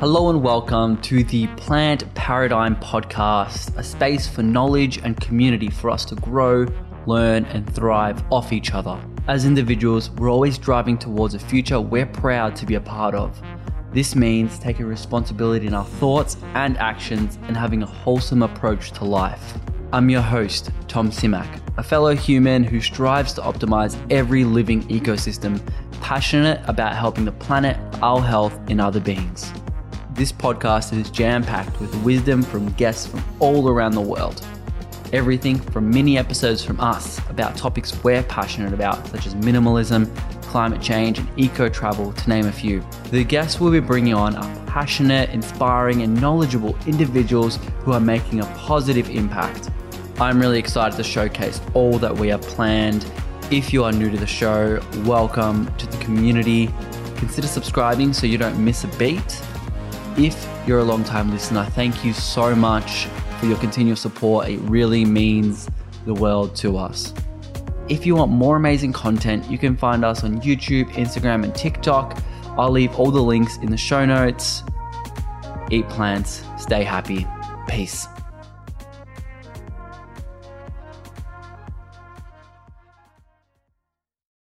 Hello and welcome to the Plant Paradigm Podcast, a space for knowledge and community for us to grow, learn, and thrive off each other. As individuals, we're always driving towards a future we're proud to be a part of. This means taking responsibility in our thoughts and actions and having a wholesome approach to life. I'm your host, Tom Simak, a fellow human who strives to optimize every living ecosystem, passionate about helping the planet, our health, and other beings. This podcast is jam packed with wisdom from guests from all around the world. Everything from mini episodes from us about topics we're passionate about, such as minimalism, climate change, and eco travel, to name a few. The guests we'll be bringing on are passionate, inspiring, and knowledgeable individuals who are making a positive impact. I'm really excited to showcase all that we have planned. If you are new to the show, welcome to the community. Consider subscribing so you don't miss a beat. If you're a long time listener, thank you so much for your continual support. It really means the world to us. If you want more amazing content, you can find us on YouTube, Instagram, and TikTok. I'll leave all the links in the show notes. Eat plants, stay happy. Peace.